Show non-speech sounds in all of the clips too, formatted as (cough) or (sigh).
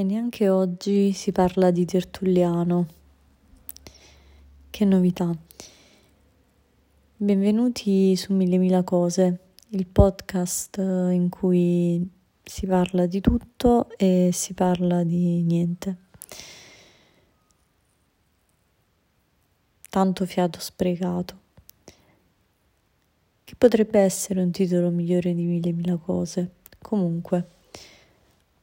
E neanche oggi si parla di Tertulliano. Che novità. Benvenuti su Mille Mila Cose, il podcast in cui si parla di tutto e si parla di niente. Tanto fiato sprecato. Che potrebbe essere un titolo migliore di Mille Mila Cose. Comunque.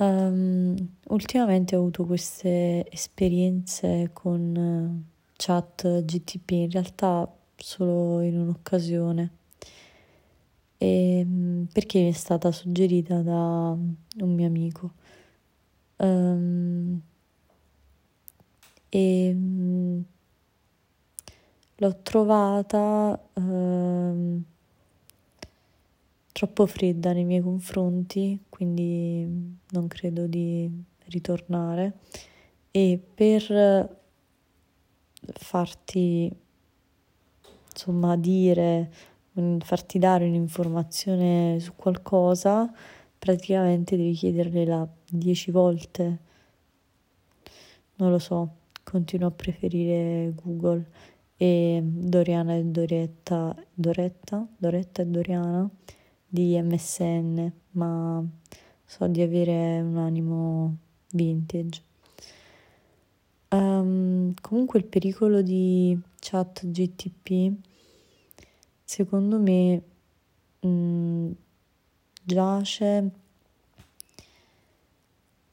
Um, ultimamente ho avuto queste esperienze con uh, chat GTP, in realtà solo in un'occasione, e, um, perché mi è stata suggerita da un mio amico. Um, e l'ho trovata troppo fredda nei miei confronti, quindi non credo di ritornare. E per farti insomma dire, farti dare un'informazione su qualcosa, praticamente devi chiedergliela dieci volte. Non lo so, continuo a preferire Google e Doriana e Dorietta, Doretta, Doretta e Doriana di MSN, ma so di avere un animo vintage. Um, comunque il pericolo di chat GTP secondo me mh, mm, giace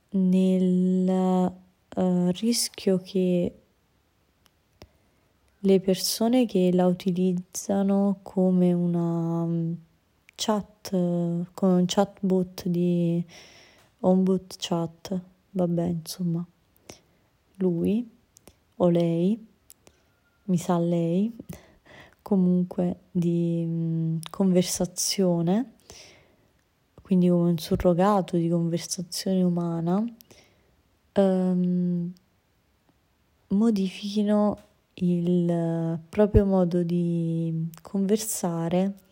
nel uh, rischio che le persone che la utilizzano come una chat, con un chatbot di Onboot Chat, vabbè insomma, lui o lei, mi sa lei, comunque di mh, conversazione, quindi come un surrogato di conversazione umana, um, modifichino il proprio modo di conversare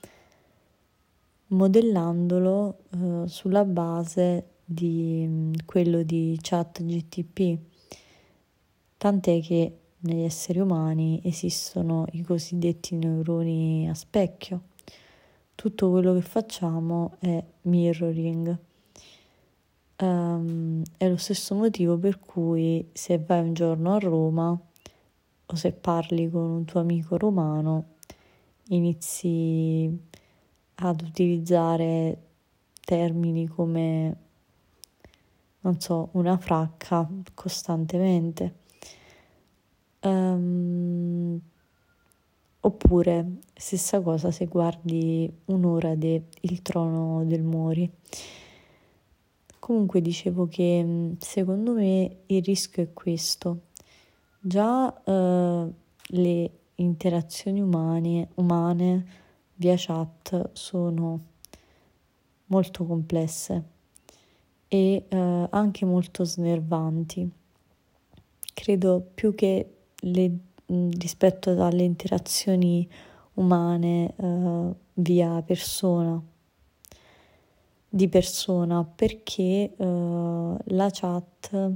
modellandolo eh, sulla base di mm, quello di chat GTP, tant'è che negli esseri umani esistono i cosiddetti neuroni a specchio. Tutto quello che facciamo è mirroring. Um, è lo stesso motivo per cui se vai un giorno a Roma o se parli con un tuo amico romano inizi ad utilizzare termini come, non so, una fracca costantemente. Um, oppure, stessa cosa se guardi un'ora di Il trono del Mori. Comunque dicevo che secondo me il rischio è questo. Già uh, le interazioni umane, umane via chat sono molto complesse e eh, anche molto snervanti. Credo più che le, rispetto alle interazioni umane eh, via persona, di persona, perché eh, la chat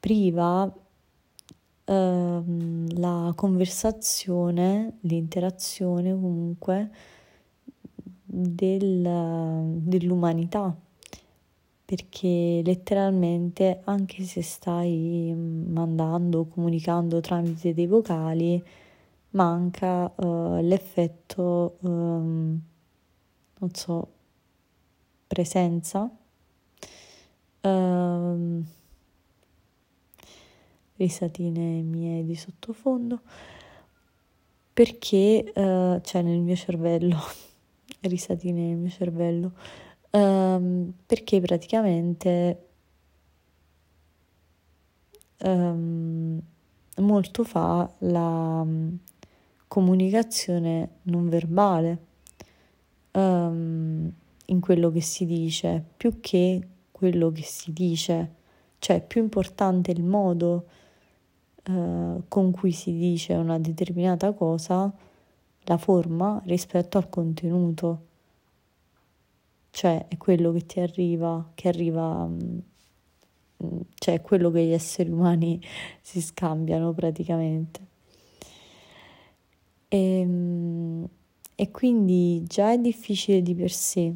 priva ehm, la conversazione, l'interazione comunque del, dell'umanità, perché letteralmente anche se stai mandando, comunicando tramite dei vocali, manca uh, l'effetto, um, non so, presenza. Um, risatine mie di sottofondo, perché, uh, cioè nel mio cervello, (laughs) risatine nel mio cervello, um, perché praticamente um, molto fa la um, comunicazione non verbale in quello che si dice, più che quello che si dice, cioè più importante il modo eh, con cui si dice una determinata cosa, la forma rispetto al contenuto. Cioè è quello che ti arriva, che arriva mh, mm, cioè quello che gli esseri umani (laughs) si scambiano praticamente. E, ehm, e quindi già è difficile di per sé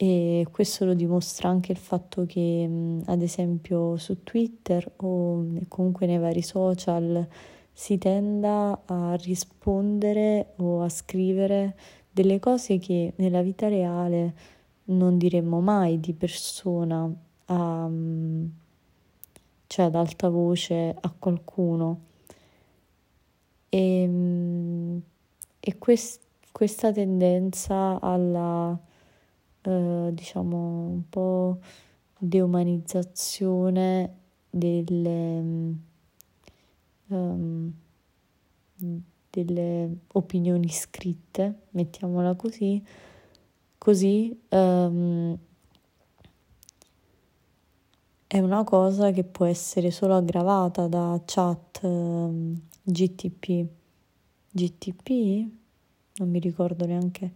e questo lo dimostra anche il fatto che ad esempio su Twitter o comunque nei vari social si tenda a rispondere o a scrivere delle cose che nella vita reale non diremmo mai di persona, a, cioè ad alta voce a qualcuno. E, e quest, questa tendenza alla, eh, diciamo, un po' deumanizzazione delle, um, delle opinioni scritte, mettiamola così, così um, è una cosa che può essere solo aggravata da chat um, GTP. GTP? Non mi ricordo neanche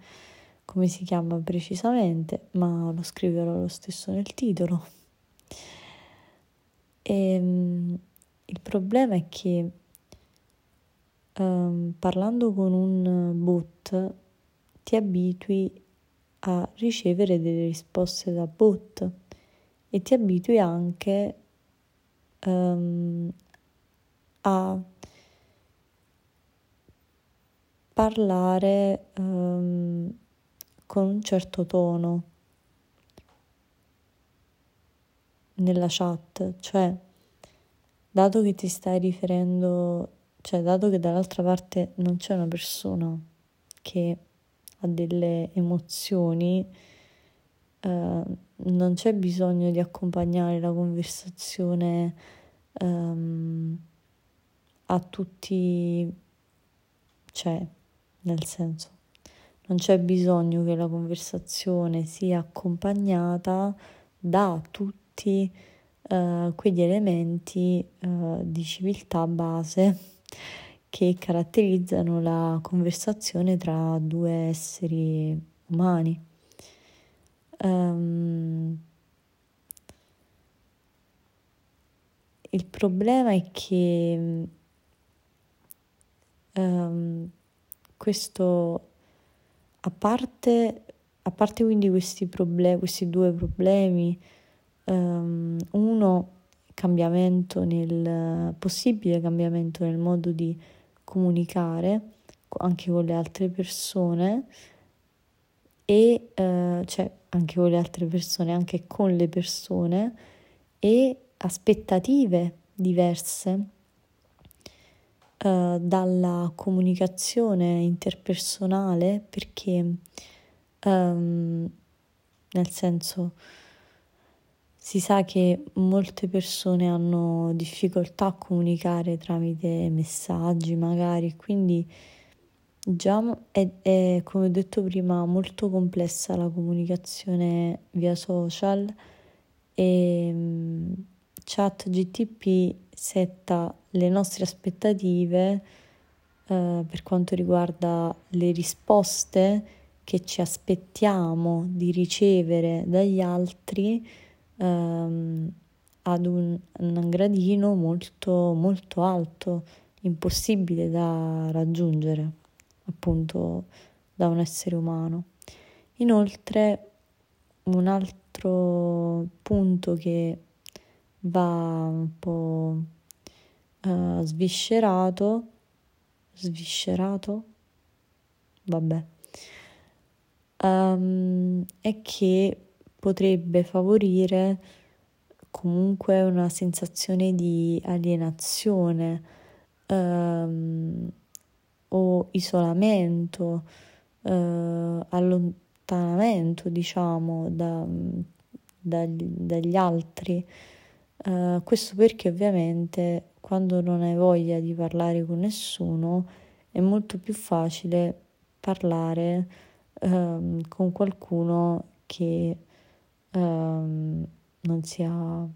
come si chiama precisamente, ma lo scriverò lo stesso nel titolo. E, um, il problema è che um, parlando con un bot ti abitui a ricevere delle risposte da bot e ti abitui anche um, a parlare um, con un certo tono nella chat, cioè dato che ti stai riferendo, cioè dato che dall'altra parte non c'è una persona che ha delle emozioni, eh, non c'è bisogno di accompagnare la conversazione ehm, a tutti, cioè, nel senso, non c'è bisogno che la conversazione sia accompagnata da tutti eh, quegli elementi eh, di civiltà base che caratterizzano la conversazione tra due esseri umani. Um, il problema è che um, questo, a parte, a parte quindi questi, problem- questi due problemi, um, uno cambiamento nel possibile cambiamento nel modo di comunicare anche con le altre persone e eh, cioè anche con le altre persone, anche con le persone e aspettative diverse eh, dalla comunicazione interpersonale perché um, nel senso si sa che molte persone hanno difficoltà a comunicare tramite messaggi magari, quindi già è, è, come ho detto prima, molto complessa la comunicazione via social e um, chat GTP setta le nostre aspettative uh, per quanto riguarda le risposte che ci aspettiamo di ricevere dagli altri ehm, ad un, un gradino molto, molto alto, impossibile da raggiungere, appunto, da un essere umano. Inoltre, un altro punto che va un po' sviscerato, sviscerato, vabbè, um, è che potrebbe favorire comunque una sensazione di alienazione ehm, o isolamento, eh, allontanamento, diciamo, da, dagli, dagli altri. Eh, questo perché ovviamente quando non hai voglia di parlare con nessuno è molto più facile parlare ehm, con qualcuno che ehm, non sia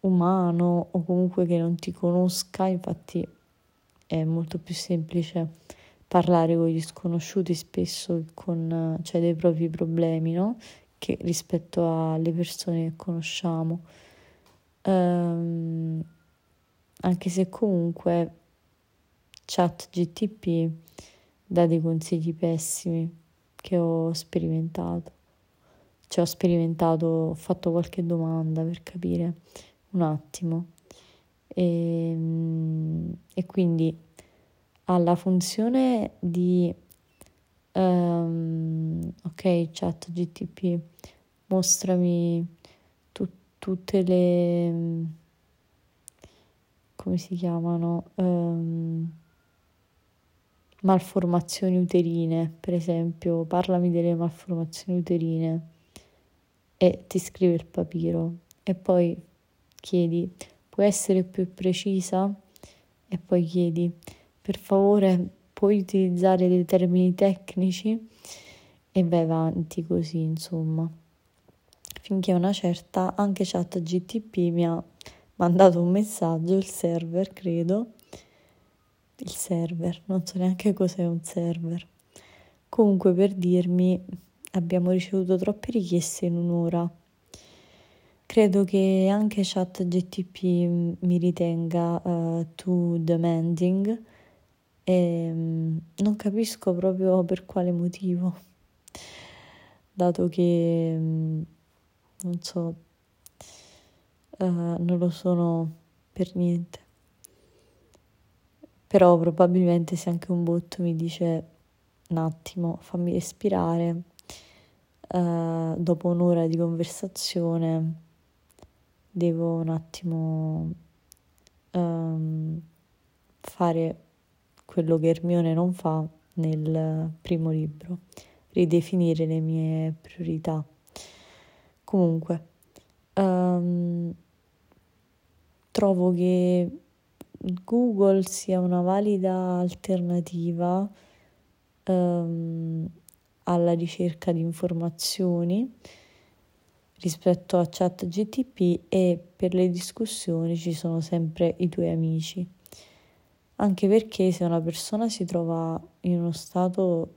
umano o comunque che non ti conosca, infatti è molto più semplice parlare con gli sconosciuti spesso con cioè, dei propri problemi, no? che rispetto alle persone che conosciamo. Um, anche se comunque chat GTP dà dei consigli pessimi che ho sperimentato. Cioè ho sperimentato, ho fatto qualche domanda per capire un attimo. E, ehm, e quindi ha la funzione di um, ok chat GTP mostrami tutte le come si chiamano um, malformazioni uterine per esempio parlami delle malformazioni uterine e ti scrive il papiro e poi chiedi puoi essere più precisa e poi chiedi per favore puoi utilizzare dei termini tecnici e vai avanti così, insomma. Finché una certa, anche chat GTP mi ha mandato un messaggio, il server credo, il server, non so neanche cos'è un server. Comunque per dirmi abbiamo ricevuto troppe richieste in un'ora. Credo che anche chat GTP mi ritenga uh, too demanding e mm, non capisco proprio per quale motivo, dato che mm, non so, uh, non lo sono per niente. Però probabilmente se anche un bot mi dice un attimo, fammi respirare, uh, dopo un'ora di conversazione devo un attimo um, fare quello che Hermione non fa nel primo libro, ridefinire le mie priorità. Comunque, um, trovo che Google sia una valida alternativa um, alla ricerca di informazioni rispetto a ChatGTP e per le discussioni ci sono sempre i tuoi amici. Anche perché se una persona si trova in uno stato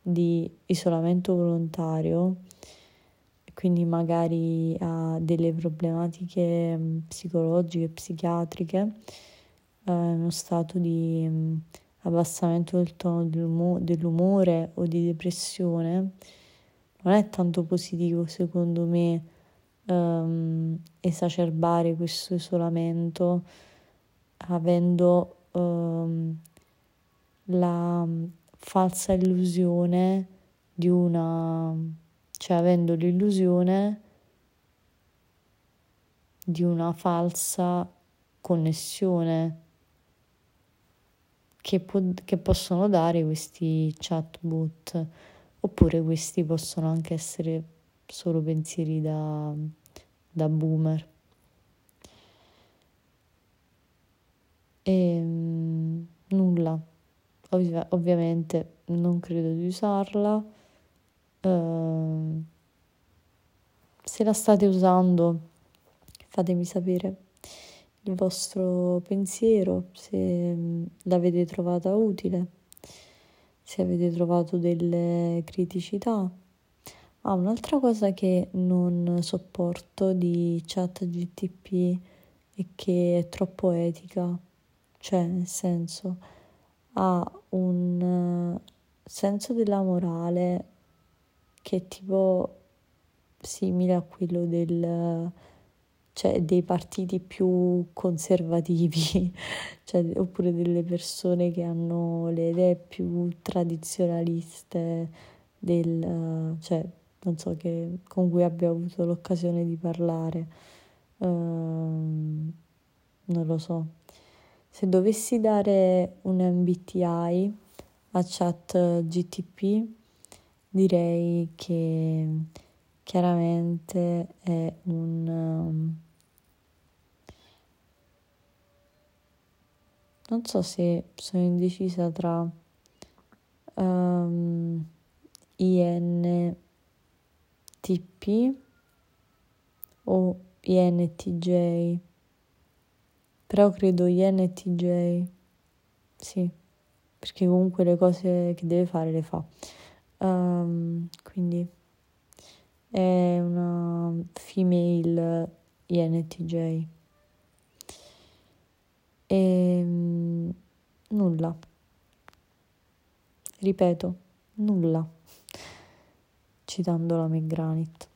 di isolamento volontario, quindi magari ha delle problematiche mm, psicologiche, psichiatriche, eh, uno stato di mm, abbassamento del tono dell'umore o di depressione, non è tanto positivo secondo me ehm, esacerbare questo isolamento avendo um, la falsa illusione di una, cioè avendo l'illusione di una falsa connessione che, po- che possono dare questi chatbot oppure questi possono anche essere solo pensieri da, da boomer. E ehm, nulla, Ovvi- ovviamente non credo di usarla. Uh, se la state usando, fatemi sapere il vostro pensiero, se l'avete trovata utile, se avete trovato delle criticità. Ah, un'altra cosa che non sopporto di chat GTP è che è troppo etica cioè nel senso ha un uh, senso della morale che è tipo simile a quello del cioè dei partiti più conservativi, (laughs) cioè, oppure delle persone che hanno le idee più tradizionaliste del, cioè, non so, che, con cui abbia avuto l'occasione di parlare. Uh, non lo so. Se dovessi dare un MBTI a chat GTP, direi che chiaramente è un... Um, non so se sono indecisa tra um, INTP o INTJ però credo INTJ, sì, perché comunque le cose che deve fare le fa. Um, quindi è una female INTJ. E ehm, nulla. Ripeto, nulla. Citando la McGranit.